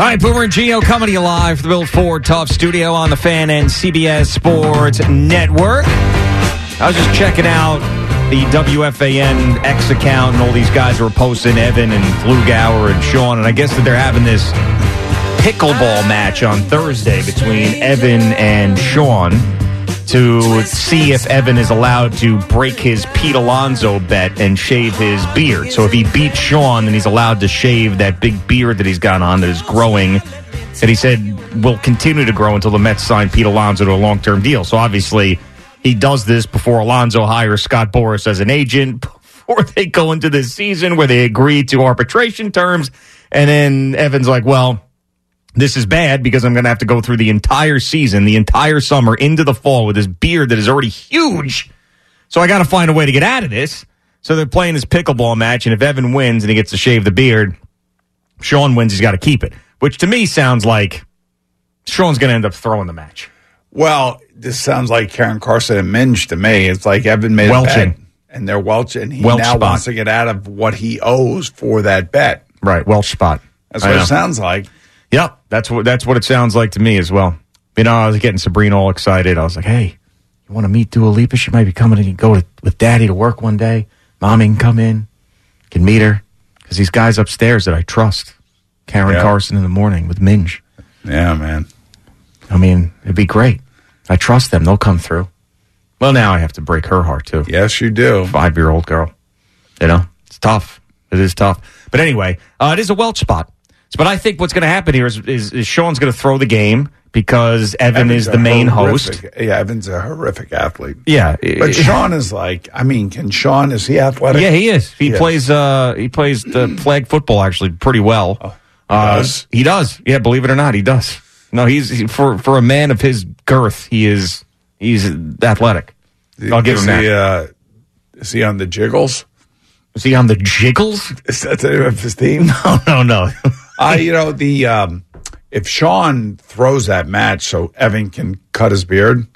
All right, Boomer and Gio coming to you live from the Built Ford Tough Studio on the Fan and CBS Sports Network. I was just checking out the WFAN X account, and all these guys were posting Evan and Flugauer and Shaun, and I guess that they're having this pickleball match on Thursday between Evan and Shaun to see if Evan is allowed to break his Pete Alonso bet and shave his beard. So if he beats Shaun, then he's allowed to shave that big beard that he's got on that is growing. And he said will continue to grow until the Mets sign Pete Alonso to a long term deal. So obviously he does this before Alonso hires Scott Boras as an agent, before they go into this season where they agree to arbitration terms. And then Evan's like, well, this is bad because I'm going to have to go through the entire season, the entire summer into the fall with this beard that is already huge. So I got to find a way to get out of this. So they're playing this pickleball match, and if Evan wins and he gets to shave the beard, Shaun wins, he's got to keep it. Which to me sounds like Shaun's going to end up throwing the match. Well, this sounds like Karen Carson and Minge to me. It's like Evan made Welching. a bet, and they're welching. He Welch now spot. wants to get out of what he owes for that bet. Right, Welch spot. That's what it sounds like. Yep, that's what that's what it sounds like to me as well. You know, I was getting Sabrina all excited. I was like, "Hey, you want to meet Dua Lipa? She might be coming and go to, with Daddy to work one day. Mommy can come in, can meet her because these guys upstairs that I trust, Karen Yeah. Carson in the morning with Minge. Yeah, man. I mean, it'd be great. I trust them; they'll come through. Well, now I have to break her heart too. Yes, you do. Five year old girl. You know, it's tough. It is tough. But anyway, uh, it is a Welch spot. But I think what's going to happen here is, is, is Shaun's going to throw the game because Evan Evan's is the main host. Yeah, Evan's a horrific athlete. Yeah, But Shaun is like, I mean, can Shaun, is he athletic? Yeah, he is. He Yes. plays. Uh, he plays the flag football actually pretty well. Oh, uh, does? He does. Yeah, believe it or not, he does. No, he's he, for for a man of his girth, he is he's athletic. I'll give is him that. He, uh, is he on the jiggles? Is he on the jiggles? Is that the name of his team? No, no, no. I, you know, the um, if Shaun throws that match so Evan can cut his beard,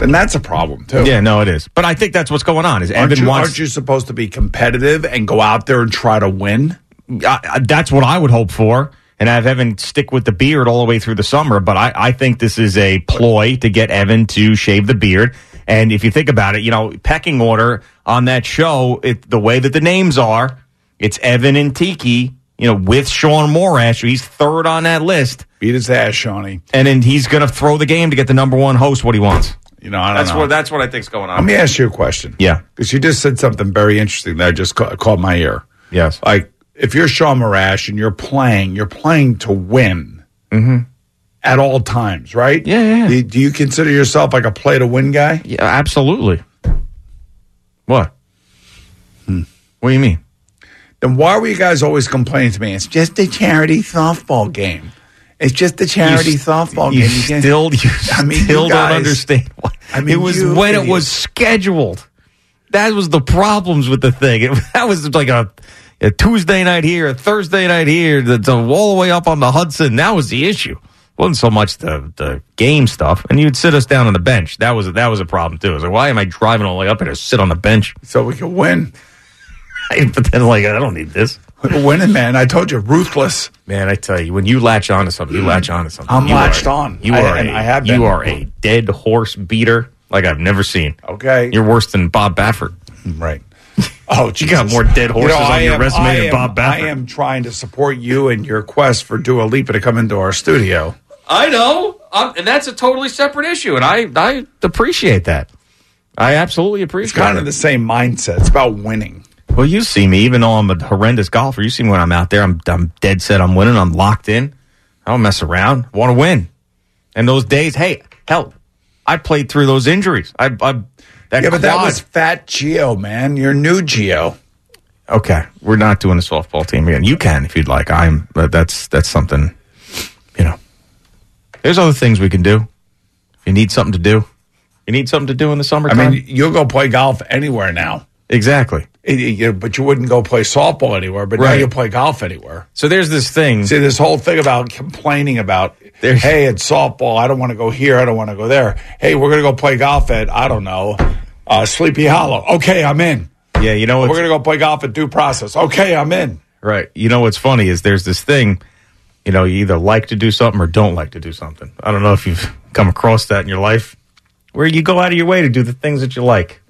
then that's a problem too. yeah, no, it is. But I think that's what's going on. Is Aren't Evan you, wants? aren't you supposed to be competitive and go out there and try to win? I, I- that's what I would hope for, and have Evan stick with the beard all the way through the summer. But I, I think this is a ploy to get Evan to shave the beard. And if you think about it, you know, pecking order on that show, it, the way that the names are, it's Evan and Tiki, you know, with Shaun Morash. He's third on that list. Beat his ass, Shawnee. And then he's going to throw the game to get the number one host what he wants. You know, I don't That's know. what that's what I think's going on. Let me ask you a question. Yeah. because you just said something very interesting that just ca- caught my ear. Yes. Like if you're Shaun Morash and you're playing, you're playing to win at all times, right? Mm-hmm. Yeah, yeah, yeah. Do, do you consider yourself like a play to win guy? Yeah, absolutely. What? What do you mean? Then why were you guys always complaining to me? It's just a charity softball game. It's just a charity You- softball you game. You can't- still, you I mean, you still don't guys- understand. Why. I mean, it was when it was scheduled. That was the problems with the thing. It, that was like a, a Tuesday night here, a Thursday night here, the, the all the way up on the Hudson. That was the issue. It wasn't so much the the game stuff, and you'd sit us down on the bench. That was that was a problem too. I was like, why am I driving all the way up here to sit on the bench? So we can win. But then, like, I don't need this. We're winning, man. I told you, ruthless. Man, I tell you, when you latch on to something, you latch on to something. I'm You latched are- on. You I- are and a, I have you are a dead horse beater like I've never seen. Okay. You're worse than Bob Baffert. right. Oh, You got more dead horses on I your am- resume I than am- Bob Baffert. I am trying to support you in your quest for Dua Lipa to come into our studio. I know, um, and that's a totally separate issue, and I I appreciate that. I absolutely appreciate. It's kind it. of the same mindset. It's about winning. Well, you see me, even though I'm a horrendous golfer. You see me when I'm out there. I'm I'm dead set. I'm winning. I'm locked in. I don't mess around. I want to win. And those days, hey, hell, I played through those injuries. I, I that Yeah, but that was Fat Gio, man. You're new Gio. okay. We're not doing a softball team again. You can if you'd like. I'm. But that's that's something. You know, there's other things we can do. If you need something to do, you need something to do in the summertime. I mean, you'll go play golf anywhere now. exactly. You- but you wouldn't go play softball anywhere. But now you play golf anywhere. So there's this thing. See, this whole thing about complaining about, There- hey, it's softball. I don't want to go here. I don't want to go there. Hey, we're going to go play golf at, I don't know, uh, Sleepy Hollow. Okay, I'm in. yeah, you know We're going to go play golf at Due Process. Okay, I'm in. Right. You know what's funny is there's this thing, you know, you either like to do something or don't like to do something. I don't know if you've come across that in your life where you go out of your way to do the things that you like.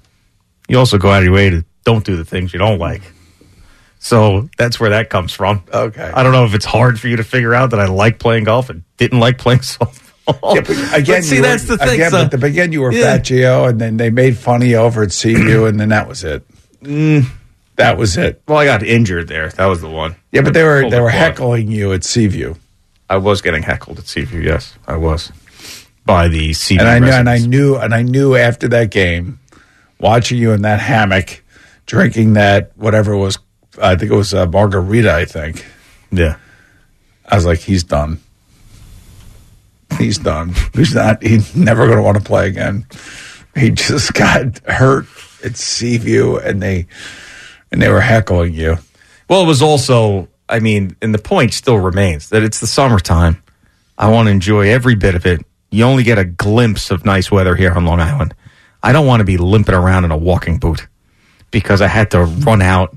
You also go out of your way to don't do the things you don't like. So that's where that comes from. Okay. I don't know if it's hard for you to figure out that I like playing golf and didn't like playing softball. Yeah, but again, But see, you that's were, the thing. Again, so- at the beginning, you were Yeah. Fat Gio, and then they made funny over at CU, and then that was it. Mm. That was it. well, I got injured there. That was the one. Yeah, but they were they were heckling you at Seaview, I was getting heckled at Seaview. Yes, I was by the Seaview. and I knew, and I knew, and I knew after that game, watching you in that hammock, drinking that whatever it was, I think it was uh, margarita. I think Yeah. I was like, he's done. He's done. He's not. He's never going to want to play again. He just got hurt at Seaview, and they and they were heckling you. Well, it was also, I mean, and the point still remains that it's the summertime. I want to enjoy every bit of it. You only get a glimpse of nice weather here on Long Island. I don't want to be limping around in a walking boot because I had to run out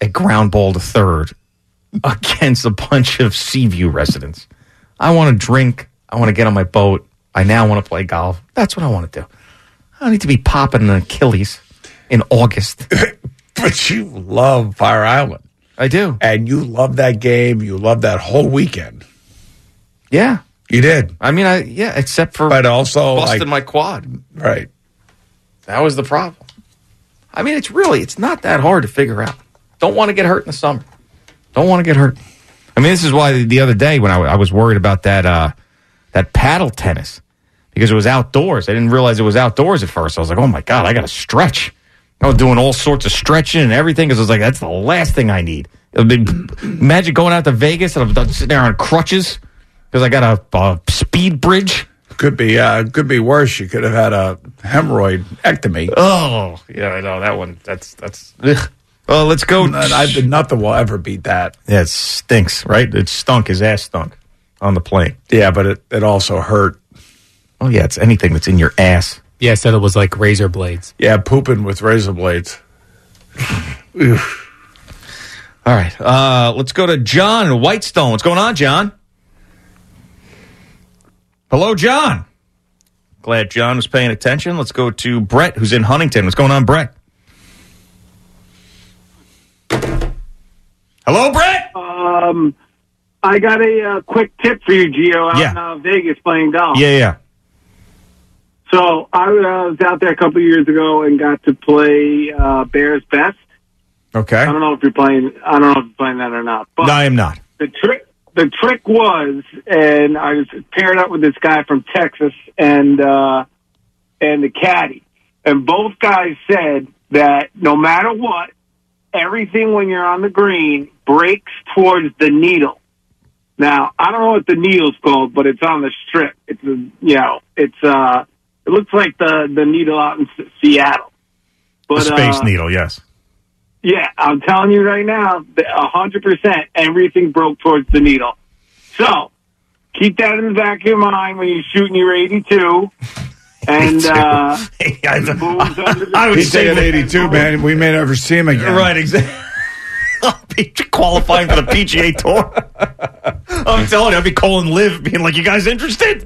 a ground ball to third against a bunch of Seaview residents. I want to drink. I want to get on my boat. I now want to play golf. That's what I want to do. I don't need to be popping an Achilles in August. But you love Fire Island, I do. and you love that game. You love that whole weekend. Yeah. You did, I mean, I yeah, except for but also busting like my quad. right. That was the problem. I mean, it's really it's not that hard to figure out. Don't want to get hurt in the summer. Don't want to get hurt. I mean, this is why the other day when I, I was worried about that uh, that paddle tennis because it was outdoors. I didn't realize it was outdoors at first. I was like, oh my god, I got to stretch. I was doing all sorts of stretching and everything because I was like, that's the last thing I need. Imagine going out to Vegas and I'm sitting there on crutches because I got a, a speed bridge. Could be uh, could be worse. You could have had a hemorrhoid ectomy. Oh, yeah, I know that one. That's that's. Ugh. Well, let's go. And I, nothing will ever beat that. Yeah, it stinks, right? It stunk. His ass stunk on the plane. Yeah, but it, it also hurt. Oh yeah, it's anything that's in your ass. Yeah, I said it was like razor blades. Yeah, pooping with razor blades. All right, uh, let's go to John in Whitestone. What's going on, John? Hello, John. Glad John was paying attention. Let's go to Brett, who's in Huntington. What's going on, Brett? Hello, Brett. Um, I got a uh, quick tip for you, Gio, out Yeah. in uh, Vegas playing golf. Yeah, yeah. So I was out there a couple years ago and got to play uh, Bears Best. Okay. I don't know if you're playing. I don't know if you're playing that or not. But No, I am not. the trick, the trick was, and I was paired up with this guy from Texas and uh, and the caddy, and both guys said that no matter what, everything when you're on the green breaks towards the needle. Now I don't know what the needle's called, but it's on the strip. It's a, you know, it's uh, it looks like the the needle out in S- Seattle. The But space uh, needle, yes. Yeah, I'm telling you right now, a hundred percent, everything broke towards the needle. So keep that in the back of your mind when you're shooting your 82. And uh, Boone's under the- I would He's say 82, man. We may never see him again. Right, exactly. I'll be qualifying for the PGA Tour. I'm telling you, I'd be calling LIV, being like, "You guys interested?"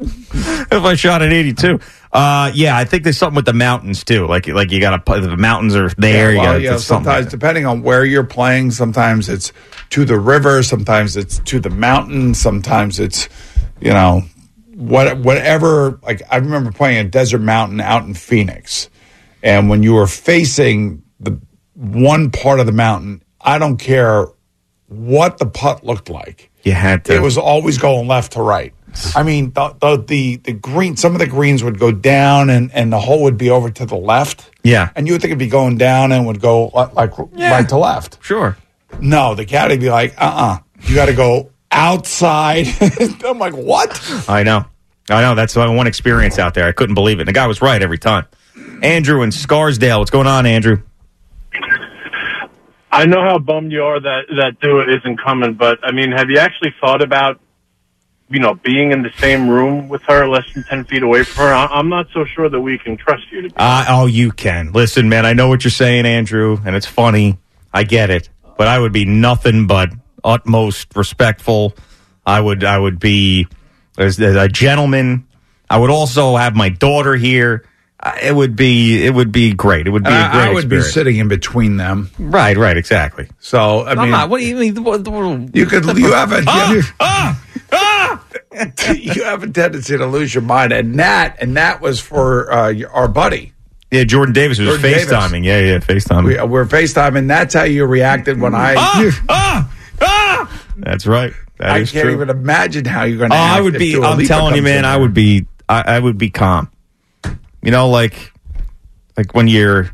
if I shot at 82. Uh, yeah, I think there's something with the mountains too. Like, like you got to the mountains are there. Yeah, well, you yeah, got sometimes depending on where you're playing, sometimes it's to the river, sometimes it's to the mountain, sometimes it's you know what whatever. Like I remember playing a desert mountain out in Phoenix, and when you were facing the one part of the mountain, I don't care what the putt looked like. You had to. It was always going left to right. I mean, the, the the the green. Some of the greens would go down, and and the hole would be over to the left. Yeah. and you would think it'd be going down and would go li- like right to left. Sure. No, the caddy would be like, uh, uh you got to go outside. I'm like, what? I know. I know. That's my one experience out there. I couldn't believe it. And the guy was right every time. Andrew in Scarsdale. What's going on, Andrew? I know how bummed you are that that do isn't coming, but I mean, have you actually thought about, you know, being in the same room with her, less than ten feet away from her? I, I'm not so sure that we can trust you to. Be. Uh, oh, you can. Listen, man, I know what you're saying, Andrew, and it's funny. I get it. But I would be nothing but utmost respectful. I would I would be as, as a gentleman. I would also have my daughter here. Uh, It would be it would be great. It would be a great I, I would be sitting in between them. Right, right, exactly. So I I'm mean, not. What do you mean? What- what- you could you have a Ah, ah, you have a tendency to lose your mind, and that and that was for uh, our buddy. Yeah, Jordan Davis was Jordan Davis. FaceTiming. Yeah, yeah, FaceTiming. We, we're FaceTime, and that's how you reacted when I. ah, ah, ah. That's right. That I is can't true. even imagine how you're going Oh, to. I would be. I'm telling you, man. I would be. I, I would be calm. You know, like, like when you're,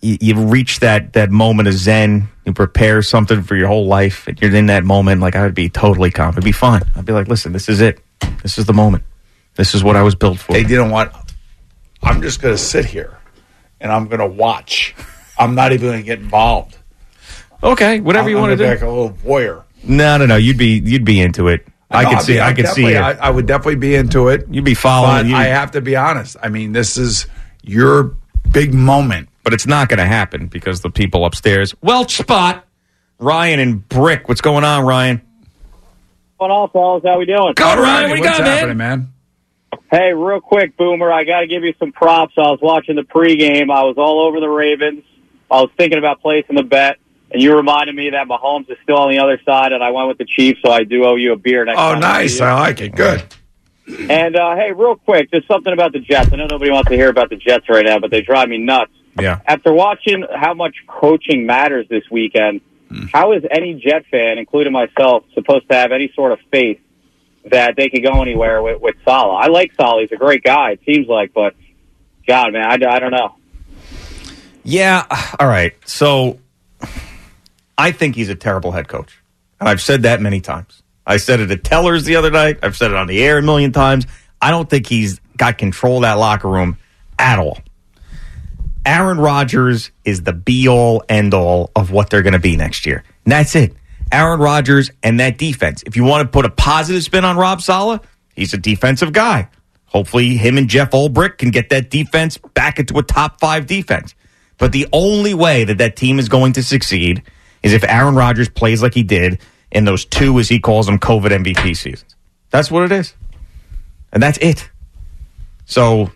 you, you reach that that moment of zen. You prepare something for your whole life, and you're in that moment. Like I would be totally calm. It'd be fine. I'd be like, listen, this is it. This is the moment. This is what I was built for. They didn't want. I'm just going to sit here, and I'm going to watch. I'm not even going to get involved. Okay, whatever you I'm want to do. be like a little voyeur. No, no, no. You'd be you'd be into it. I No, could I'd see. I I'd could see. I, I would definitely be into it. You'd be following. But you- I have to be honest. I mean, this is your big moment. but it's not going to happen because the people upstairs. Welch spot. Ryan and Brick. What's going on, Ryan? What's Going on, fellas? How we doing? Go, Ryan. What do you What's got, happening, man? man? Hey, real quick, Boomer. I got to give you some props. I was watching the pregame. I was all over the Ravens. I was thinking about placing the bet, and you reminded me that Mahomes is still on the other side, and I went with the Chiefs, so I do owe you a beer next Oh, time. I nice. see. I like it. Good. And uh, hey, real quick, just something about the Jets. I know nobody wants to hear about the Jets right now, but they drive me nuts. Yeah. After watching how much coaching matters this weekend, how is any Jet fan, including myself, supposed to have any sort of faith that they could go anywhere with, with Saleh? I like Saleh; he's a great guy. It seems like, but God, man, I, I don't know. Yeah. All right. So I think he's a terrible head coach. And I've said that many times. I said it at Tellers the other night. I've said it on the air a million times. I don't think he's got control of that locker room at all. Aaron Rodgers is the be all end all of what they're going to be next year. And that's it. Aaron Rodgers and that defense. If you want to put a positive spin on Rob Saleh, he's a defensive guy. Hopefully, him and Jeff Ulbrich can get that defense back into a top five defense. But the only way that that team is going to succeed is if Aaron Rodgers plays like he did in those two, as he calls them, COVID MVP seasons. That's what it is. And that's it. So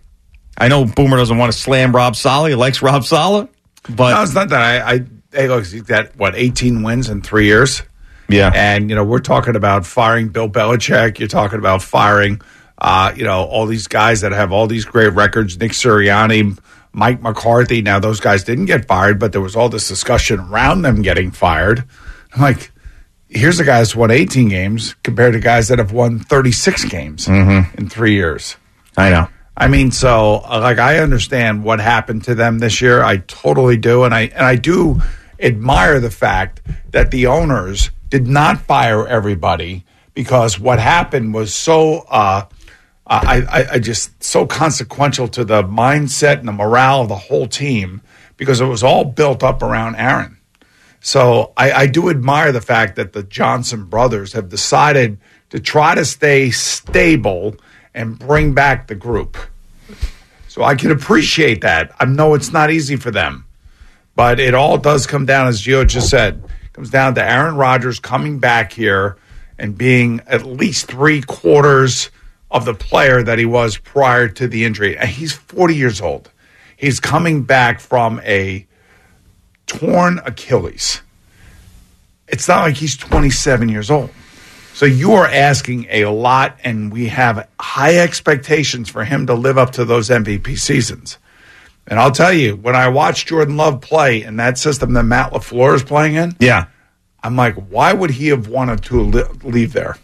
I know Boomer doesn't want to slam Rob Saleh. He likes Rob Saleh. But no, it's not that. I, I hey, look, he's got what 18 wins in three years. Yeah, and you know we're talking about firing Bill Belichick. You're talking about firing, uh, you know, all these guys that have all these great records. Nick Sirianni, Mike McCarthy. Now those guys didn't get fired, but there was all this discussion around them getting fired. I'm like, here's a guy that's won 18 games compared to guys that have won 36 games in three years. I know. I mean, so uh, like I understand what happened to them this year. I totally do, and I and I do admire the fact that the owners did not fire everybody because what happened was so uh, I, I, I just so consequential to the mindset and the morale of the whole team because it was all built up around Aaron. So I, I do admire the fact that the Johnson brothers have decided to try to stay stable and bring back the group. So I can appreciate that. I know it's not easy for them, but it all does come down, as Gio just said, comes down to Aaron Rodgers coming back here and being at least three quarters of the player that he was prior to the injury. And he's 40 years old. He's coming back from a torn Achilles. It's not like he's 27 years old. So you are asking a lot, and we have high expectations for him to live up to those MVP seasons. And I'll tell you, when I watch Jordan Love play in that system that Matt LaFleur is playing in, Yeah. I'm like, why would he have wanted to leave there?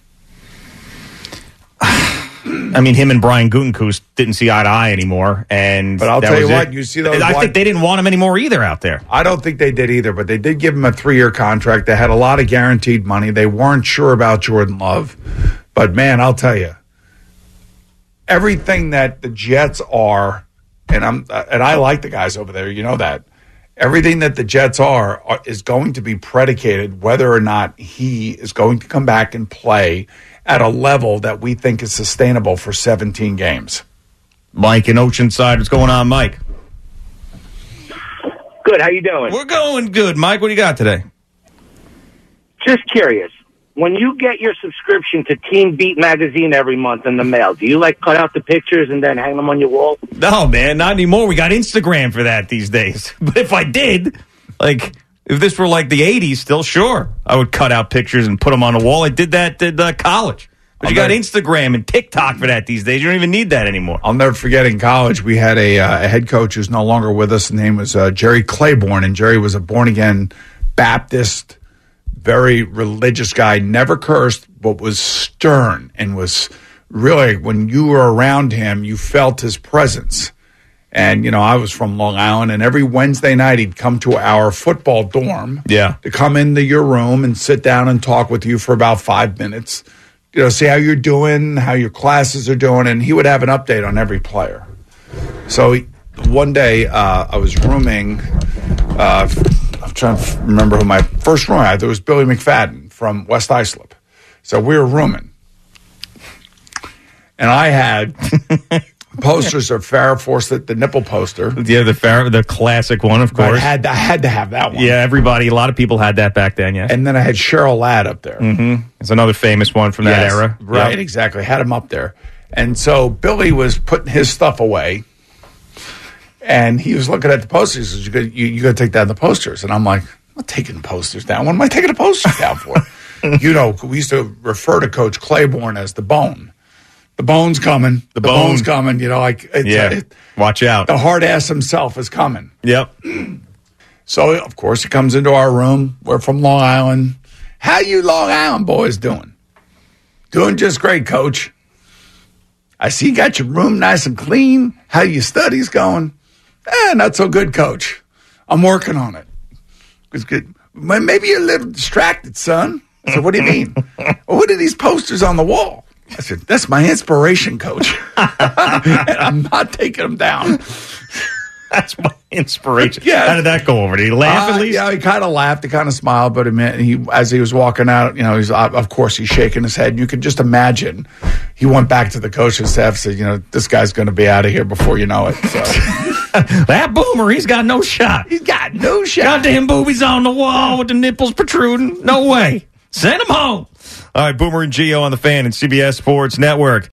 I mean, him and Brian Gutekunst didn't see eye to eye anymore, and But I'll tell you what, it. you see those I think they didn't want him anymore either out there. I don't think they did either, but they did give him a three year contract. They had a lot of guaranteed money. They weren't sure about Jordan Love. But man, I'll tell you, everything that the Jets are, and I'm uh, and I like the guys over there, you know that. Everything that the Jets are, are is going to be predicated whether or not he is going to come back and play at a level that we think is sustainable for 17 games. Mike in Oceanside, what's going on, Mike? Good. How you doing? We're going good, Mike. What do you got today? Just curious. When you get your subscription to Tiger Beat magazine every month in the mail, do you like cut out the pictures and then hang them on your wall? No, man, not anymore. We got Instagram for that these days. But if I did, like, if this were like the 80s, still sure, I would cut out pictures and put them on a wall. I did that at uh, college. But you got Instagram and TikTok for that these days. You don't even need that anymore. I'll never forget in college, we had a, uh, a head coach who's no longer with us. His name was uh, Jerry Claiborne, and Jerry was a born again Baptist, very religious guy, never cursed, but was stern and was really, when you were around him, you felt his presence. And, you know, I was from Long Island, and every Wednesday night he'd come to our football dorm Yeah. to come into your room and sit down and talk with you for about five minutes. You know, see how you're doing, how your classes are doing, and he would have an update on every player. So he- one day uh, I was rooming. Uh, I'm trying to remember who my first roommate. I- There was Billy McFadden from West Islip. So we were rooming, and I had posters of Farrah Fawcett, the nipple poster. Yeah, the Farrah, the classic one, of But I course. had I had to have that one. yeah, everybody, a lot of people had that back then, yeah. And then I had Cheryl Ladd up there. mm-hmm. It's another famous one from that Yes, era. Right, Yep. exactly. Had him up there. And so Billy was putting his stuff away. And he was looking at the posters. He says, you got you, you got to take down the posters. And I'm like, I'm not taking the posters down. What am I taking the posters down for? you know, we used to refer to Coach Claiborne as the bone. The bone's coming. The, bone. bone's coming. You know, like it's, Yeah. it- Watch out. the hard ass himself is coming. Yep. So of course he comes into our room. We're from Long Island. How you Long Island boys doing? Doing just great, coach. I see you got your room nice and clean. How your studies going? Eh, not so good, coach. I'm working on it. It's good. Maybe you're a little distracted, son. Said, what do you mean? well, what are these posters on the wall? I said, that's my inspiration, coach. and I'm not taking him down. That's my inspiration. Yeah. How did that go over? Did he laugh Uh, at least? Yeah, he kind of laughed. He kind of smiled, but he, meant- he as he was walking out, you know, he's uh, of course he's shaking his head. You could just imagine. He went back to the coaching staff, said, "You know, this guy's going to be out of here before you know it." So That boomer, he's got no shot. he's got no shot. Goddamn boobies on the wall with the nipples protruding. No way. Send him home. All right, Boomer and Gio on the fan and CBS Sports Network.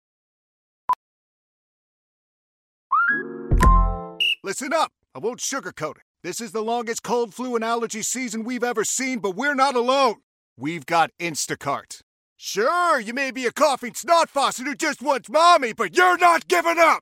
Listen up. I won't sugarcoat it. This is the longest cold, flu, and allergy season we've ever seen, but we're not alone. We've got Instacart. Sure, you may be a coughing snot faucet who just wants mommy, but you're not giving up!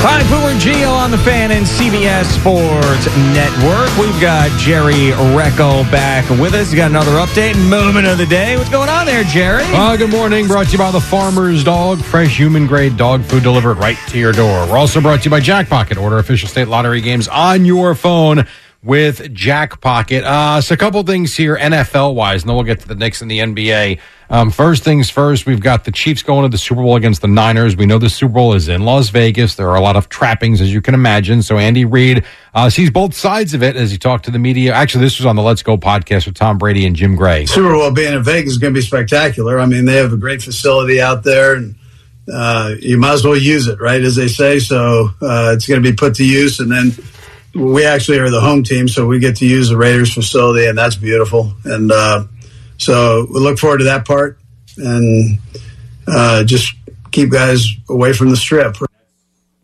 Hi, Boomer Gio on the fan and CBS Sports Network. We've got Jerry Recco back with us. He's got another update and moment of the day. What's going on there, Jerry? Uh, good morning. Brought to you by the Farmer's Dog. Fresh human grade dog food delivered right to your door. We're also brought to you by Jackpocket. Order official state lottery games on your phone with Jackpocket. Uh, so a couple things here NFL wise, and then we'll get to the Knicks and the NBA. Um, first things first, we've got the Chiefs going to the Super Bowl against the Niners. We know the Super Bowl is in Las Vegas. There are a lot of trappings, as you can imagine. So Andy Reid uh, sees both sides of it as he talked to the media. Actually, this was on the Let's Go podcast with Tom Brady and Jim Gray. Super Bowl being in Vegas is going to be spectacular. I mean, they have a great facility out there, and uh, you might as well use it, right? As they say. So uh, it's going to be put to use, and then we actually are the home team, so we get to use the Raiders facility, and that's beautiful. And uh, so we look forward to that part, and uh, just keep guys away from the strip.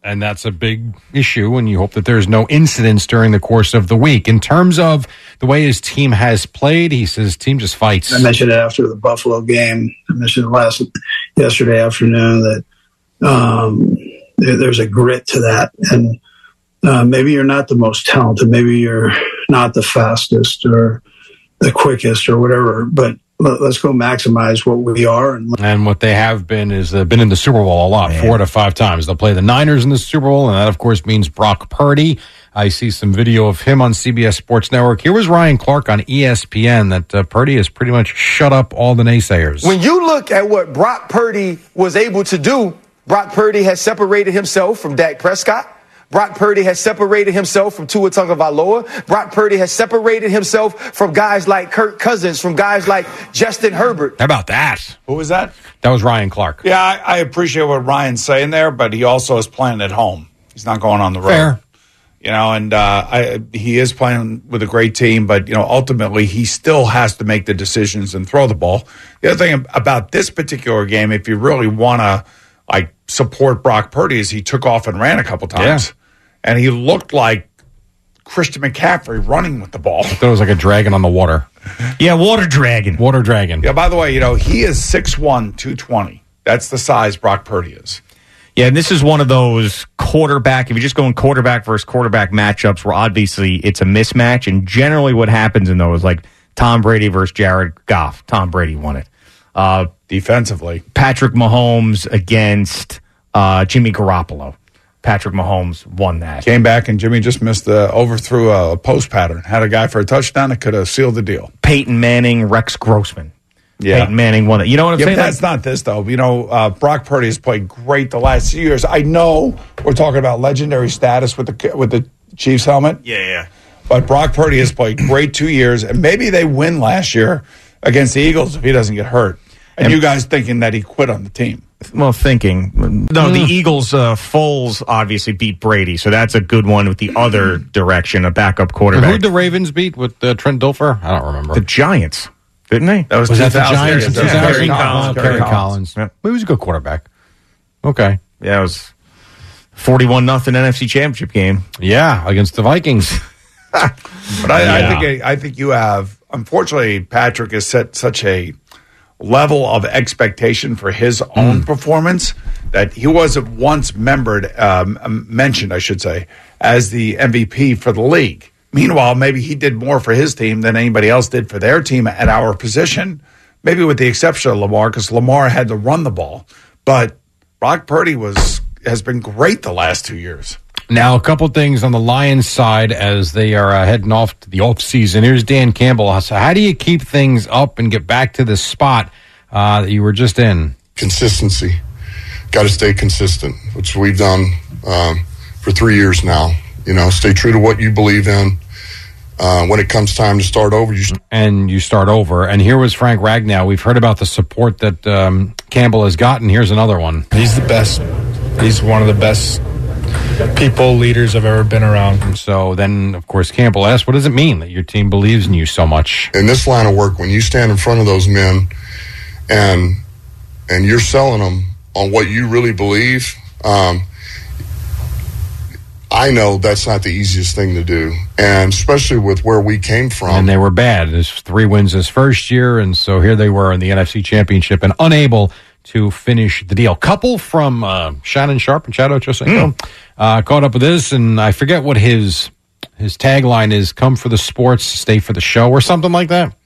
And that's a big issue, and you hope that there's no incidents during the course of the week. In terms of the way his team has played, he says team just fights. I mentioned it after the Buffalo game. I mentioned it last yesterday afternoon that um, there, there's a grit to that, and uh, maybe you're not the most talented, maybe you're not the fastest or the quickest or whatever, but let, us go maximize what we are. And And what they have been is they've been in the Super Bowl a lot, four to five times. They'll play the Niners in the Super Bowl, and that, of course, means Brock Purdy. I see some video of him on CBS Sports Network. Here was Ryan Clark on ESPN that uh, Purdy has pretty much shut up all the naysayers. When you look at what Brock Purdy was able to do, Brock Purdy has separated himself from Dak Prescott. Brock Purdy has separated himself from Tua Tagovailoa. Brock Purdy has separated himself from guys like Kirk Cousins, from guys like Justin Herbert. How about that? Who was that? That was Ryan Clark. Yeah, I, I appreciate what Ryan's saying there, but he also is playing at home. He's not going on the road. Fair. You know, and uh, I, he is playing with a great team, but you know, ultimately he still has to make the decisions and throw the ball. The other thing about this particular game, if you really want to like support Brock Purdy, is he took off and ran a couple times, and he looked like Christian McCaffrey running with the ball. I thought it was like a dragon on the water. Yeah, water dragon. Water dragon. Yeah, by the way, you know, he is 6'1", 220. That's the size Brock Purdy is. Yeah, and this is one of those quarterback, if you're just going quarterback versus quarterback matchups where obviously it's a mismatch. And generally what happens in those, like Tom Brady versus Jared Goff, Tom Brady won it. Uh, Defensively. Patrick Mahomes against uh, Jimmy Garoppolo. Patrick Mahomes won that. Came back and Jimmy just missed the overthrew a post pattern. Had a guy for a touchdown that could have sealed the deal. Peyton Manning, Rex Grossman. Yeah. Peyton Manning won it. You know what I'm Yeah, saying? but that's not this though. You know, uh, Brock Purdy has played great the last few years. I know we're talking about legendary status with the with the Chiefs helmet. Yeah, yeah. But Brock Purdy has played great two years, and maybe they win last year against the Eagles if he doesn't get hurt. And, you guys thinking that he quit on the team? Well, thinking. No, the Eagles, uh, Foles obviously beat Brady, so that's a good one with the other direction, a backup quarterback. Who'd the Ravens beat with uh, Trent Dilfer? I don't remember. The Giants. Didn't they? That was, Was that the Giants in Yeah, 2000? Kerry Collins. Kerry Collins. He was a good quarterback. Okay. Yeah, it was 41 nothing NFC championship game. Yeah, against the Vikings. But I, I Yeah. think I think you have. Unfortunately, Patrick has set such a level of expectation for his own Mm. performance that he wasn't once membered, um, mentioned, I should say, as the MVP for the league. Meanwhile, maybe he did more for his team than anybody else did for their team at our position. Maybe with the exception of Lamar, because Lamar had to run the ball. But Brock Purdy was has been great the last two years. Now, a couple things on the Lions side as they are uh, heading off to the off season. Here's Dan Campbell. So, how do you keep things up and get back to the spot uh, that you were just in? consistency. Got to stay consistent, which we've done um, for three years now. You know, stay true to what you believe in. Uh, when it comes time to start over, you and you start over. And here was Frank Ragnow. We've heard about the support that um, Campbell has gotten. Here's another one. He's the best. He's one of the best people, leaders I've ever been around. So then, of course, Campbell asked, "What does it mean that your team believes in you so much?" in this line of work, when you stand in front of those men and and you're selling them on what you really believe, um, I know that's not the easiest thing to do, and especially with where we came from. And they were bad. There's three wins his first year, and so here they were in the NFC Championship and unable to finish the deal. Couple from uh, Shannon Sharpe and Chad Ochocinco uh, caught up with this, and I forget what his his tagline is: "Come for the sports, stay for the show," or something like that.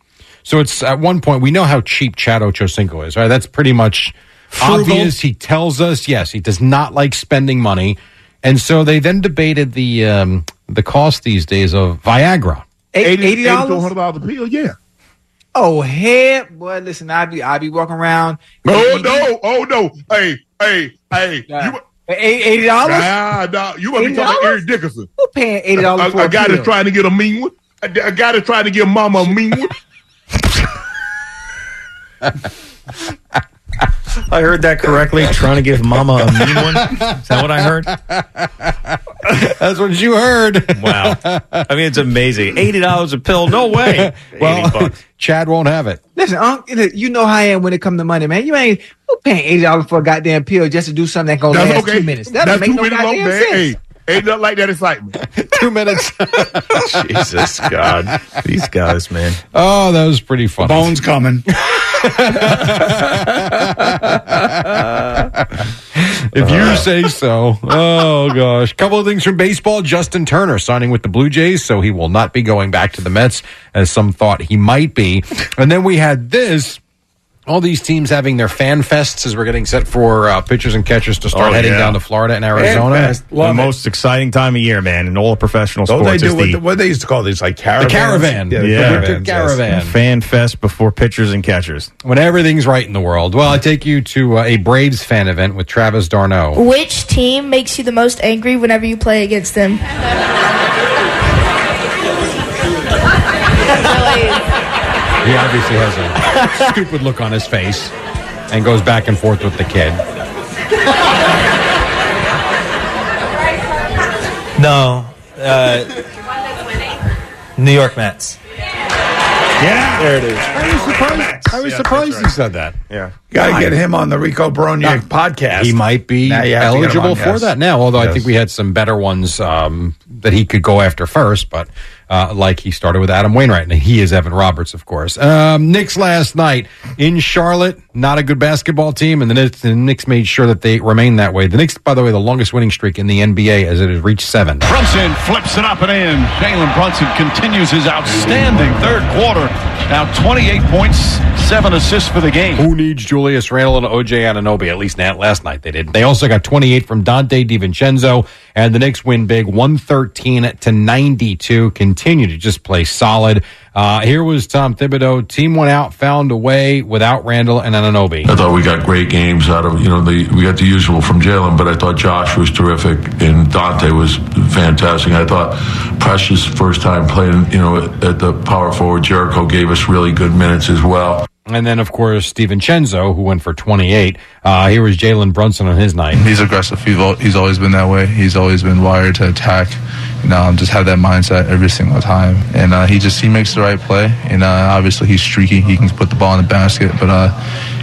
So it's at one point we know how cheap Chad Ochocinco is, right? That's pretty much Frugal. obvious. He tells us yes, he does not like spending money, and so they then debated the um, the cost these days of Viagra. Eighty dollars. hundred dollars a pill. Yeah. Oh hell, boy! Listen, I be I be walking around. Oh no! Oh no! Hey, hey, hey! You eighty dollars? Nah, nah. You must be talking about Eric Dickerson. Who paying eighty dollars A, for a a guy that's trying to get a mean one. A, a guy that's trying to get mama a mean one. I heard that correctly. Trying to give Mama a mean one. Is that what I heard? That's what you heard. Wow. I mean, it's amazing. Eighty dollars a pill? No way. Well, Chad won't have it. Listen, Unc, you know how I am when it comes to money, man. You ain't who paying eighty dollars for a goddamn pill just to do something that gonna That's last okay. two minutes. That That's don't make no goddamn sense. Hey, ain't nothing like that excitement. two minutes. Jesus God, these guys, man. Oh, that was pretty funny. Bones coming. if you uh. say so. Oh gosh. Couple of things from baseball. Justin Turner signing with the Blue Jays, so he will not be going back to the Mets as some thought he might be. And then we had this. All these teams having their fan fests as we're getting set for uh, pitchers and catchers to start Oh, heading yeah. down to Florida and Arizona. the most exciting time of year, man, in all of professional Don't sports. they do what, the, what they used to call these like caravans? caravan. Yeah, The yeah, winter caravan. fan fest before pitchers and catchers. When everything's right in the world. Well, I take you to uh, a Braves fan event with Travis d'Arnaud. Which team makes you the most angry whenever you play against them? He obviously has a stupid look on his face and goes back and forth with the kid. No. Uh, New York Mets. Yeah. There it is. I was surprised. I was surprised he said that. Yeah. Got to get him on the Rico Broniak podcast. He might be Now you have to get him eligible on, for yes. that now. Although I Yes. think we had some better ones um, that he could go after first, but uh, like he started with Adam Wainwright, and he is Evan Roberts, of course. Um, Knicks last night in Charlotte, not a good basketball team, and the Knicks, the Knicks made sure that they remain that way. The Knicks, by the way, the longest winning streak in the NBA as it has reached seven. Brunson flips it up and in. Jalen Brunson continues his outstanding third quarter. Now 28 points, seven assists for the game. Who needs Julius Randle and OG Anunoby? At least last night they did. They also got 28 from Donte DiVincenzo, and the Knicks win big, 113 to 92. Continue to just play solid. Uh, here was Tom Thibodeau. Team went out, found a way without Randle and Anunoby. I thought we got great games out of you know the we got the usual from Jalen, but I thought Josh was terrific and Donte was fantastic. I thought Precious first time playing you know at the power forward Jericho gave us really good minutes as well. And then, of course, DiVincenzo, who went for 28. Uh, here was Jalen Brunson on his night. He's aggressive. He's, al- he's always been that way. He's always been wired to attack. You know, just have that mindset every single time. And uh, he just he makes the right play. And uh, obviously he's streaky. He can put the ball in the basket. But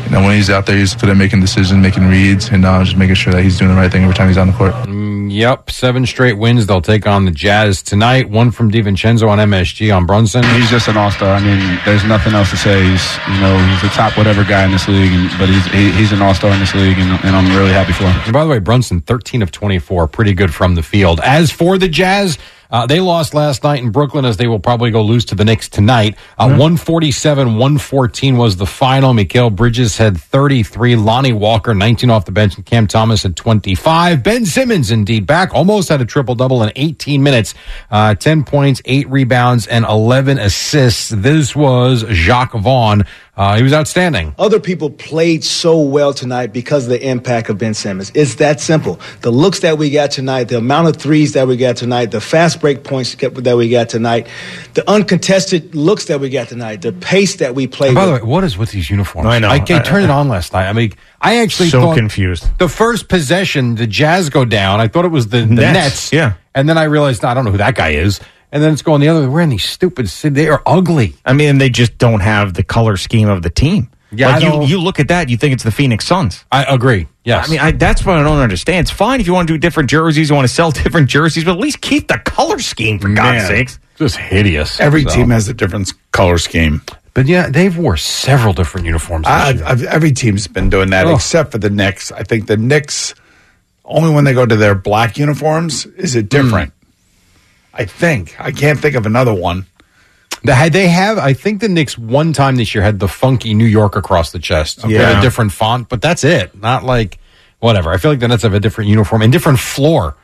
you know, when he's out there, he's good at making decisions, making reads, and uh, just making sure that he's doing the right thing every time he's on the court. Mm, Yep, seven straight wins. They'll take on the Jazz tonight. One from DiVincenzo on MSG on Brunson. He's just an all-star. I mean, there's nothing else to say. He's, you know, he's the top whatever guy in this league, and, but he's he, he's an all-star in this league, and, and I'm really happy for him. And by the way, Brunson, 13 of 24, pretty good from the field. As for the Jazz, uh, they lost last night in Brooklyn, as they will probably go lose to the Knicks tonight. Uh, 147 114 was the final. Mikal Bridges had 33. Lonnie Walker, 19 off the bench, and Cam Thomas had 25. Ben Simmons, indeed, back, almost had a triple double in 18 minutes. Uh, 10 points, 8 rebounds, and 11 assists. This was Jacque Vaughn. Uh, he was outstanding. Other people played so well tonight because of the impact of Ben Simmons. It's that simple. The looks that we got tonight, the amount of threes that we got tonight, the fast break points that we got tonight, the uncontested looks that we got tonight, the pace that we played. And by the way, what is with these uniforms? I know. I, I I- turned it on last night. I mean, I actually So thought confused. The first possession, the Jazz go down. I thought it was the, the Nets, Nets. yeah. And then I realized I don't know who that guy is. And then it's going the other way. We're in these stupid. They are ugly. I mean, they just don't have the color scheme of the team. Yeah, like you, you look at that, you think it's the Phoenix Suns. I agree. Yes. I mean, I, that's what I don't understand. It's fine if you want to do different jerseys, you want to sell different jerseys, but at least keep the color scheme for God's sakes. Just hideous. Every So- team has a different color scheme. But yeah, they've wore several different uniforms. This I, year. I've, every team's been doing that Oh. except for the Knicks. I think the Knicks, only when they go to their black uniforms, is it different. I think. I can't think of another one. They have I think the Knicks one time this year had the funky New York across the chest. Okay, Yeah. a different font, but that's it. Not like whatever. I feel like the Nets have a different uniform and different floor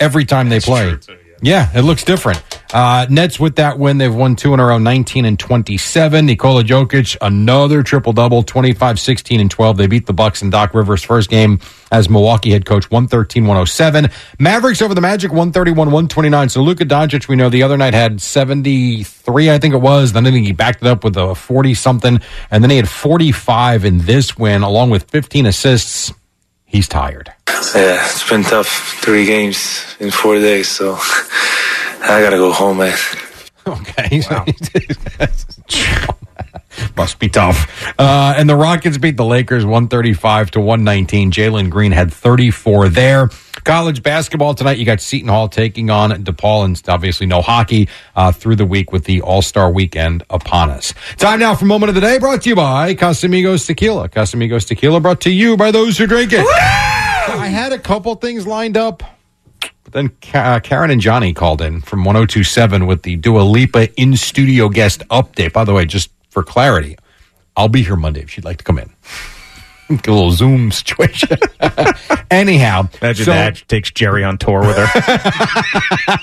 every time they play. Yeah, it looks different. Uh, Nets with that win, they've won two in a row, 19 and 27. Nikola Jokic, another triple double, 25, 16, and 12. They beat the Bucks in Doc Rivers' first game as Milwaukee head coach, 113, 107. Mavericks over the Magic, 131, 129. So Luka Doncic, we know the other night had 73, I think it was. Then I think he backed it up with a 40 something. And then he had 45 in this win, along with 15 assists. He's tired. Yeah, it's been tough. Three games in four days, so I gotta go home, man. Okay. Must be tough. Uh, and the Rockets beat the Lakers 135 to 119. Jalen Green had 34 there. College basketball tonight. You got Seton Hall taking on DePaul, and obviously no hockey uh, through the week with the All Star weekend upon us. Time now for moment of the day, brought to you by Casamigos Tequila. Casamigos Tequila, brought to you by those who drink it. I had a couple things lined up. But then uh, Karen and Johnny called in from 1027 with the Dua Lipa in studio guest update. By the way, just for clarity, I'll be here Monday if she'd like to come in. Get a little Zoom situation. Anyhow, Imagine so- that. She takes Jerry on tour with her.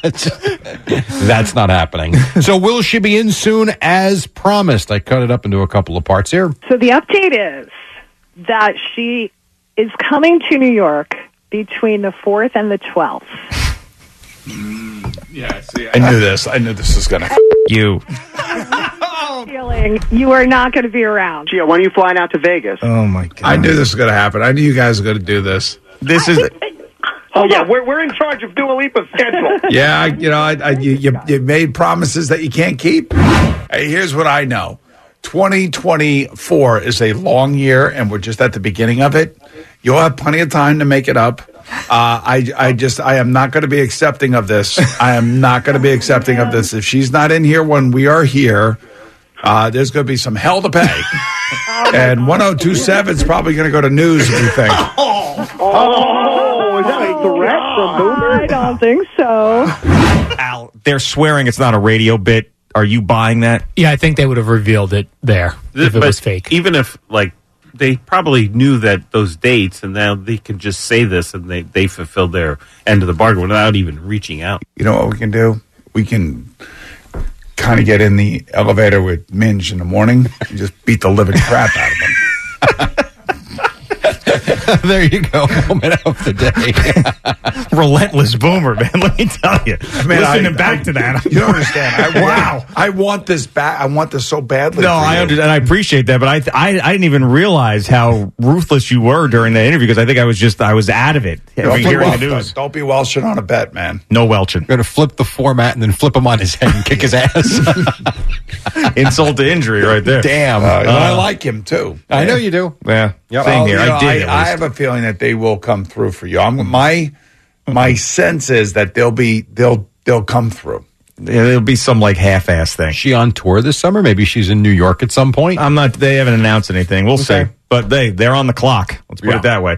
That's not happening. So will she be in soon as promised? I cut it up into a couple of parts here. So the update is that she is coming to New York between the 4th and the 12th. Mm, yeah, see, I knew this. I knew this was going to you. Feeling you are not going to be around. Gio, when are you flying out to Vegas? Oh my god! I knew this was going to happen. I knew you guys were going to do this. This is Oh yeah, we're we're in charge of Dua Lipa's schedule. yeah, I- you know, I, I, you, you, you made promises that you can't keep. Hey, here's what I know 2024 is a long year, and we're just at the beginning of it. You'll have plenty of time to make it up. Uh, I, I just, I am not going to be accepting of this. I am not going to be accepting of this. If she's not in here when we are here, uh, there's going to be some hell to pay. and 1027 is probably going to go to news, if you think. Oh, oh, is that a threat from Boomer? I don't think so. Al. They're swearing it's not a radio bit. Are you buying that? Yeah, I think they would have revealed it there if it But was fake. Even if like they probably knew that those dates, and now they can just say this, and they they fulfilled their end of the bargain without even reaching out. You know what we can do? We can kind of get in the elevator with Minge in the morning and just beat the living crap out of him. there you go. Moment of the day. Relentless boomer, man. Let me tell you. Man, Listening I- back I- to that. You don't understand. I, wow. I want this back. I want this so badly. No, for I you. understand. I appreciate that, but I, I I didn't even realize how ruthless you were during that interview because I think I was just I was out of it. Don't be, hearing wel- the news. don't be welching on a bet, man. No welching. Going to flip the format and then flip him on his head and kick his ass. Insult to injury, right there. Damn. Uh, but I Uh, like him too. I know you do. Yeah. Yep. Same Well, here. you know, I did. at I, have a feeling that they will come through for you. I'm, my my sense is that they'll be they'll they'll come through. Yeah, It'll be some like half-ass thing. she on tour this summer? Maybe she's in New York at some point. I'm not. They haven't announced anything. We'll see. But they they're on the clock. Let's put Yeah. it that way.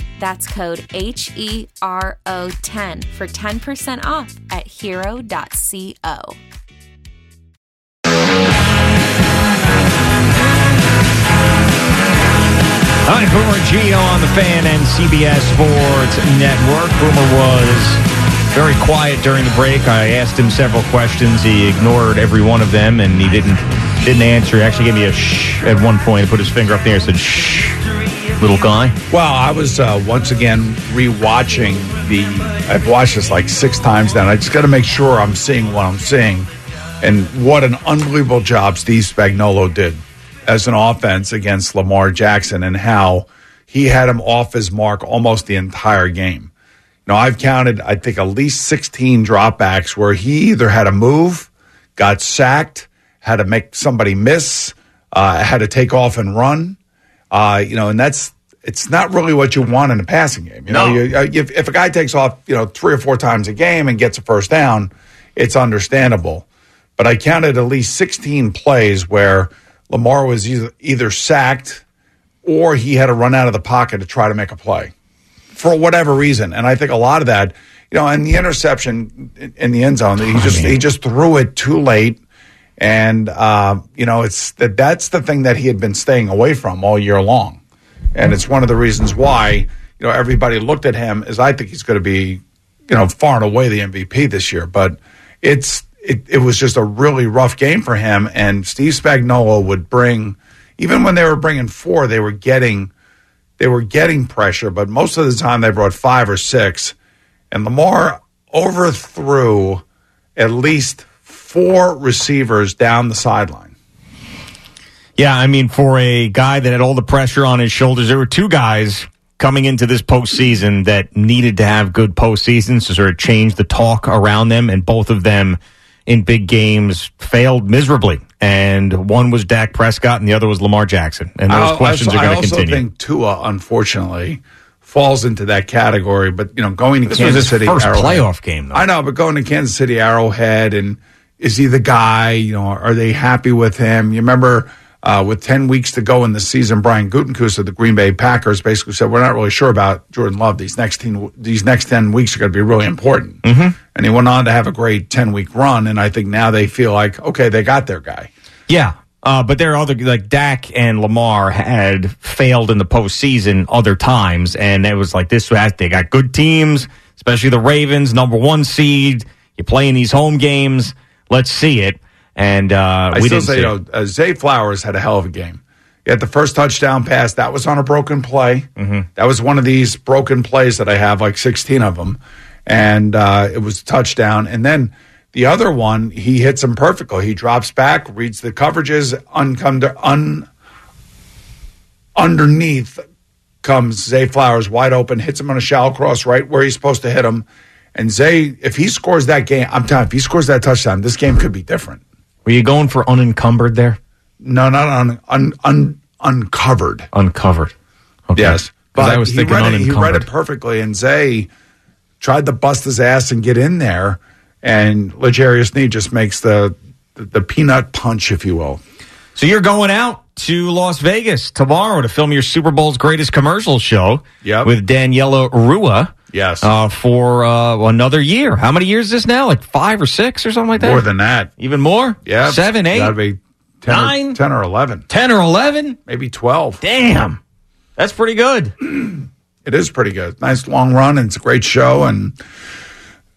That's code H E R O 10 for 10% off at hero.co. Hi, Boomer and Gio on the Fan and CBS Sports Network. Boomer was very quiet during the break. I asked him several questions. He ignored every one of them, and he didn't didn't answer. He actually gave me a shh at one point. He put his finger up there and said, "Shh, little guy." Well, I was uh, once again rewatching the. I've watched this like six times now. I just got to make sure I'm seeing what I'm seeing, and what an unbelievable job Steve Spagnuolo did as an offense against Lamar Jackson, and how he had him off his mark almost the entire game. Know, I've counted, I think, at least 16 dropbacks where he either had to move, got sacked, had to make somebody miss, uh, had to take off and run. Uh, you know, and that's it's not really what you want in a passing game. You know, you, uh, if, if a guy takes off, you know, three or four times a game and gets a first down, it's understandable. But I counted at least 16 plays where Lamar was either, either sacked or he had to run out of the pocket to try to make a play for whatever reason. And I think a lot of that, you know, and the interception in- the end zone, he just he just threw it too late. And uh, you know, it's that that's the thing that he had been staying away from all year long. And it's one of the reasons why, you know, everybody looked at him as I think he's going to be, you know, far and away the MVP this year. But it's it, it was just a really rough game for him. And Steve Spagnuolo would bring, even when they were bringing four, they were getting they were getting pressure, but most of the time they brought five or six. And Lamar overthrew at least four receivers down the sideline. Yeah, I mean, for a guy that had all the pressure on his shoulders, there were two guys coming into this postseason that needed to have good postseasons to sort of change the talk around them, and both of them in big games failed miserably. And one was Dak Prescott, and the other was Lamar Jackson. And those I- questions I, are going to continue. I also think Tua, unfortunately, falls into that category. But you know, going to This Kansas City first Arrowhead- playoff game, though. I know, but going to Kansas City Arrowhead and is he the guy? You know, are they happy with him? You remember uh, with ten weeks to go in the season, Brian Gutekunst of the Green Bay Packers basically said, "We're not really sure about Jordan Love. These next ten these next ten weeks are going to be really important." Mm-hmm. And he went on to have a great ten week run, and I think now they feel like okay, they got their guy. Yeah. Uh, but there are other like Dak and Lamar had failed in the postseason other times, and it was like this. They got good teams, especially the Ravens, number one seed. You're playing these home games. Let's see it. And uh, I we still didn't say, see you know, uh, Zay Flowers had a hell of a game. He had the first touchdown pass. That was on a broken play. Mm-hmm. That was one of these broken plays that I have, like 16 of them. And uh, it was a touchdown. And then the other one, he hits him perfectly. He drops back, reads the coverages, uncome un, underneath comes Zay Flowers wide open, hits him on a shallow cross right where he's supposed to hit him. And Zay, if he scores that game, I'm telling you, if he scores that touchdown, this game could be different. Were you going for unencumbered there? No, not un, un, un, uncovered. Uncovered. Okay. Yes. But I was he thinking read, it, he read it perfectly, and Zay tried to bust his ass and get in there, and L'Jarius Sneed just makes the, the the peanut punch, if you will. So you're going out to Las Vegas tomorrow to film your Super Bowl's greatest commercial show Yep. with Daniela Ruah. Yes. Uh, for uh, another year. How many years is this now? Like five or six or something like that? More than that. Even more? Yeah. Seven, eight? Gotta be 10 Nine? Or, 10 or 11. 10 or 11? Maybe 12. Damn. That's pretty good. It is pretty good. Nice long run, and it's a great show. And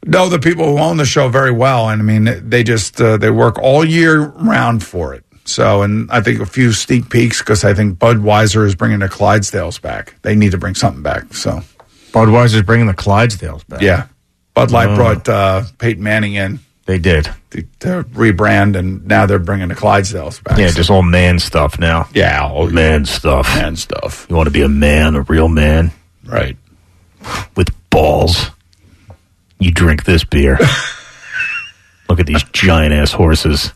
know the people who own the show very well. And I mean, they just uh, they work all year round for it. So, and I think a few sneak peeks because I think Budweiser is bringing the Clydesdales back. They need to bring something back. So, Budweiser's bringing the Clydesdales back. yeah, Bud Light Oh. brought uh, Peyton Manning in They did. to, to rebrand, and now they're bringing the Clydesdales back. Yeah, just all man stuff now. yeah, all Man stuff. man stuff. You want to be a man, a real man Right. with balls. You drink this beer. Look at these giant ass horses.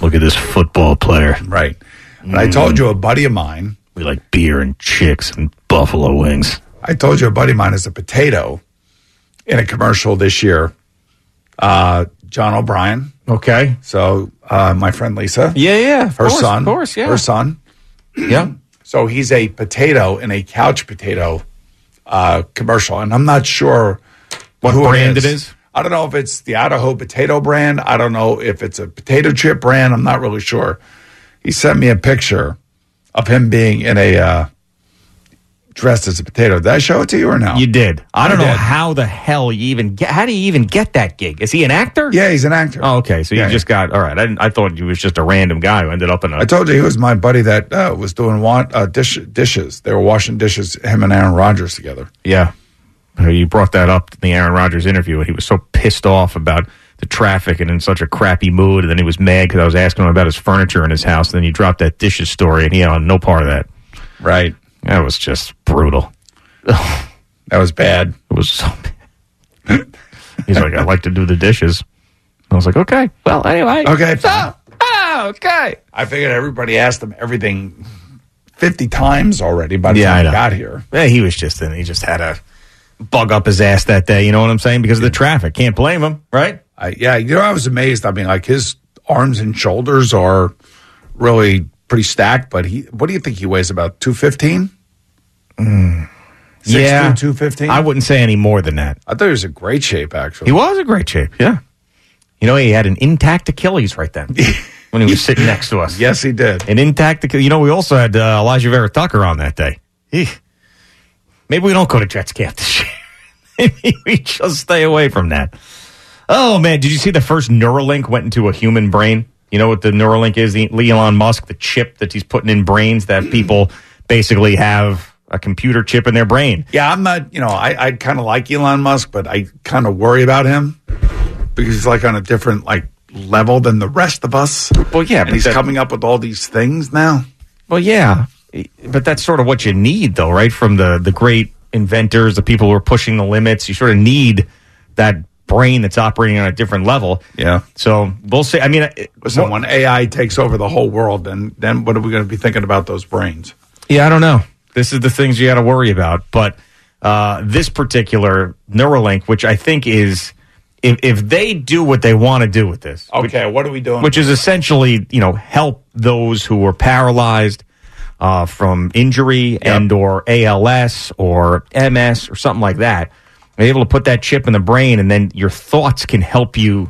Look at this football player. Right. And I told you a buddy of mine. We like beer and chicks and buffalo wings. I told you a buddy of mine is a potato in a commercial this year. Uh, John O'Brien. Okay. So uh, my friend Lisa, Yeah, yeah. Her course, son, Of course, yeah. her son. Yeah. So he's a potato in a couch potato uh, commercial, and I'm not sure What who brand it is? I don't know if it's the Idaho potato brand. I don't know if it's a potato chip brand. I'm not really sure. He sent me a picture of him being in a uh, dressed as a potato. Did I show it to you or no? You did. I don't I know how the hell you even get. How do you even get that gig? Is he an actor? yeah, he's an actor. Oh, okay. So Yeah, you just got all right. I, didn't, I thought he was just a random guy who ended up in a. I told you he was my buddy that uh, was doing wa- uh, dish, dishes. They were washing dishes. Him and Aaron Rodgers together. Yeah. Uh, You brought that up in the Aaron Rodgers interview, and he was so pissed off about the traffic and in such a crappy mood. And then he was mad because I was asking him about his furniture in his house. And then you dropped that dishes story, and he had no part of that. Right. That was just brutal. That was bad. It was so bad. He's like, I like to do the dishes. I was like, okay. Well, anyway. Okay. So, oh, okay. I figured everybody asked him everything fifty times already by the Yeah, time he got here. Yeah, he was just in. He just had a bug up his ass that day. You know what I'm saying? Because of the traffic. Can't blame him, right? I, yeah, you know, I was amazed. I mean, like his arms and shoulders are really pretty stacked. But he, what do you think he weighs? About two fifteen? yeah, two fifteen. I wouldn't say any more than that. I thought he was in great shape. Actually, He was in great shape. Yeah. You know, he had an intact Achilles right then when he was sitting next to us. Yes, he did. An intact Achilles. You know, we also had uh, Alijah Vera-Tucker on that day. Eeh. Maybe we don't go to Jets camp this year. Maybe we just stay away from that. Oh, man. Did you see the first Neuralink went into a human brain? You know what the Neuralink is? The Elon Musk, the chip that he's putting in brains that people basically have a computer chip in their brain. Yeah, I'm not. You know, I, I kind of like Elon Musk, but I kind of worry about him because he's like on a different like level than the rest of us. Well, yeah, and but he's that- coming up with all these things now. Well, yeah, but that's sort of what you need, though, right? From the the great inventors, the people who are pushing the limits, you sort of need that brain that's operating on a different level. Yeah. So we'll see. I mean, it- Listen, when AI takes over the whole world, then then what are we going to be thinking about those brains? Yeah, I don't know. This is the things you got to worry about. But uh, this particular Neuralink, which I think is, if, if they do what they want to do with this, Okay, what are we doing? which is essentially, you know, help those who are paralyzed uh, from injury and or ALS or MS or something like that. Be able to put that chip in the brain, and then your thoughts can help you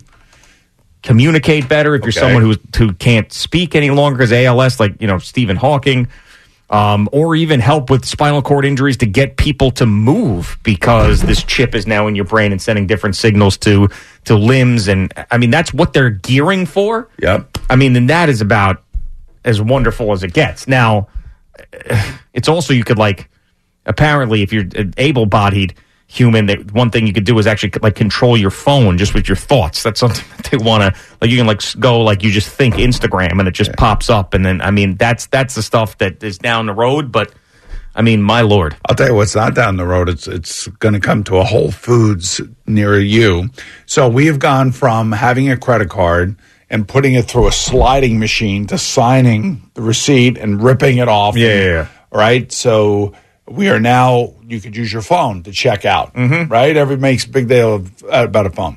communicate better. If you're Okay. someone who's, who can't speak any longer because ALS, like you know Stephen Hawking, um, or even help with spinal cord injuries to get people to move because this chip is now in your brain and sending different signals to to limbs. And I mean that's what they're gearing for. Yep. I mean, and that is about as wonderful as it gets. Now, it's also you could like apparently if you're able-bodied human that one thing you could do is actually like control your phone just with your thoughts that's something that they want to like you can like go like you just think instagram and it just pops up and then i mean that's that's the stuff that is down the road but i mean my lord I'll tell you what's not down the road. It's it's going to come to a Whole Foods near you. So we have gone from having a credit card and putting it through a sliding machine to signing the receipt and ripping it off. Yeah, yeah, yeah. Right. So we are now. You could use your phone to check out. Mm-hmm. Right. Every makes a big deal of, about a phone.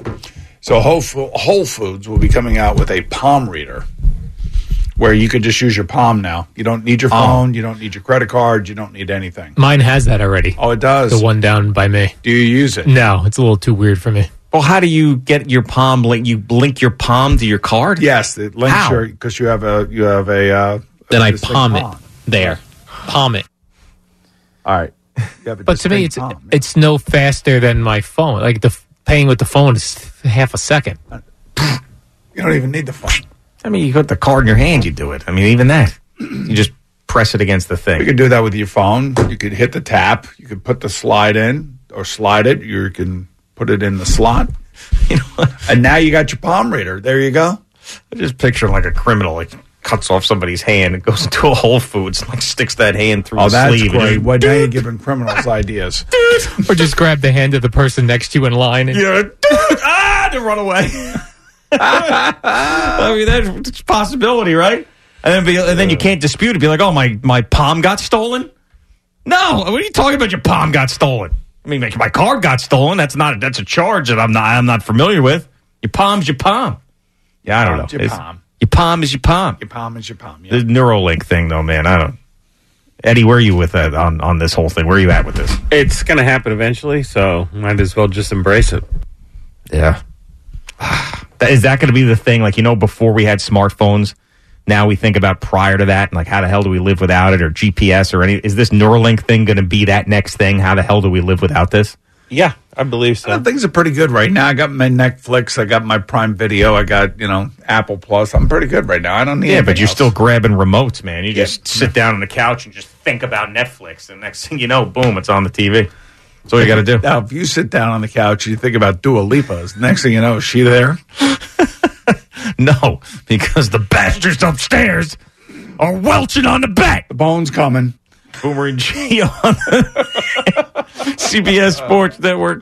So Whole, Whole Foods will be coming out with a palm reader. Where you could just use your palm now. You don't need your Oh. phone. You don't need your credit card. You don't need anything. Mine has that already. Oh, it does. The one down by me. Do you use it? No, it's a little too weird for me. well how do you get your palm link you link your palm to your card Yes, it links How? your because you have a you have a. Uh, Then I a distinct palm it there. Palm it. All right. You have a But to me, distinct it's palm. it's no faster than my phone. Like the f- paying with the phone is half a second. you don't even need the phone. i mean you put the card in your hand you do it i mean even that you just press it against the thing. You thing could do that with your phone. You could hit the tap. You could put the slide in or slide it. You can put it in the slot. you know what? And now you got your palm reader. There you go. I just picture like a criminal like cuts off somebody's hand and goes into a Whole Foods and like sticks that hand through Oh, the that's sleeve. and great. just- What now you're giving criminals ideas? or just grab the hand of the person next to you in line. And, Yeah, ah, to run away. I mean, that's a possibility, right? And then, be, and then you can't dispute it. Be like, oh, my, my palm got stolen. No, what are you talking about? Your palm got stolen. I mean, my card got stolen. That's not that's a charge that I'm not I'm not familiar with. Your palm's your palm. Yeah, I don't Palm's know. your It's- palm. Your palm is your palm. Your palm is your palm. Yeah. The Neuralink thing, though, man. I don't. Eddie, where are you with that on on this whole thing? Where are you at with this? It's going to happen eventually, so might as well just embrace it. Yeah. is that going to be the thing? Like, you know, before we had smartphones, now we think about prior to that, and like, how the hell do we live without it, or GPS, or any? Is this Neuralink thing going to be that next thing? How the hell do we live without this? Yeah, I believe so. Things are pretty good right now. I got my Netflix. I got my Prime Video. I got you know Apple Plus. I'm pretty good right now. I don't need. Yeah, but you're else. still grabbing remotes, man. You just sit down on the couch and just think about Netflix, and next thing you know, boom, it's on the TV. That's all you got to do. Now, if you sit down on the couch and you think about Dua Lipa, next thing you know, is she there? No, because the bastards upstairs are welching on the back. The bone's coming. Boomer and G on CBS Sports Network.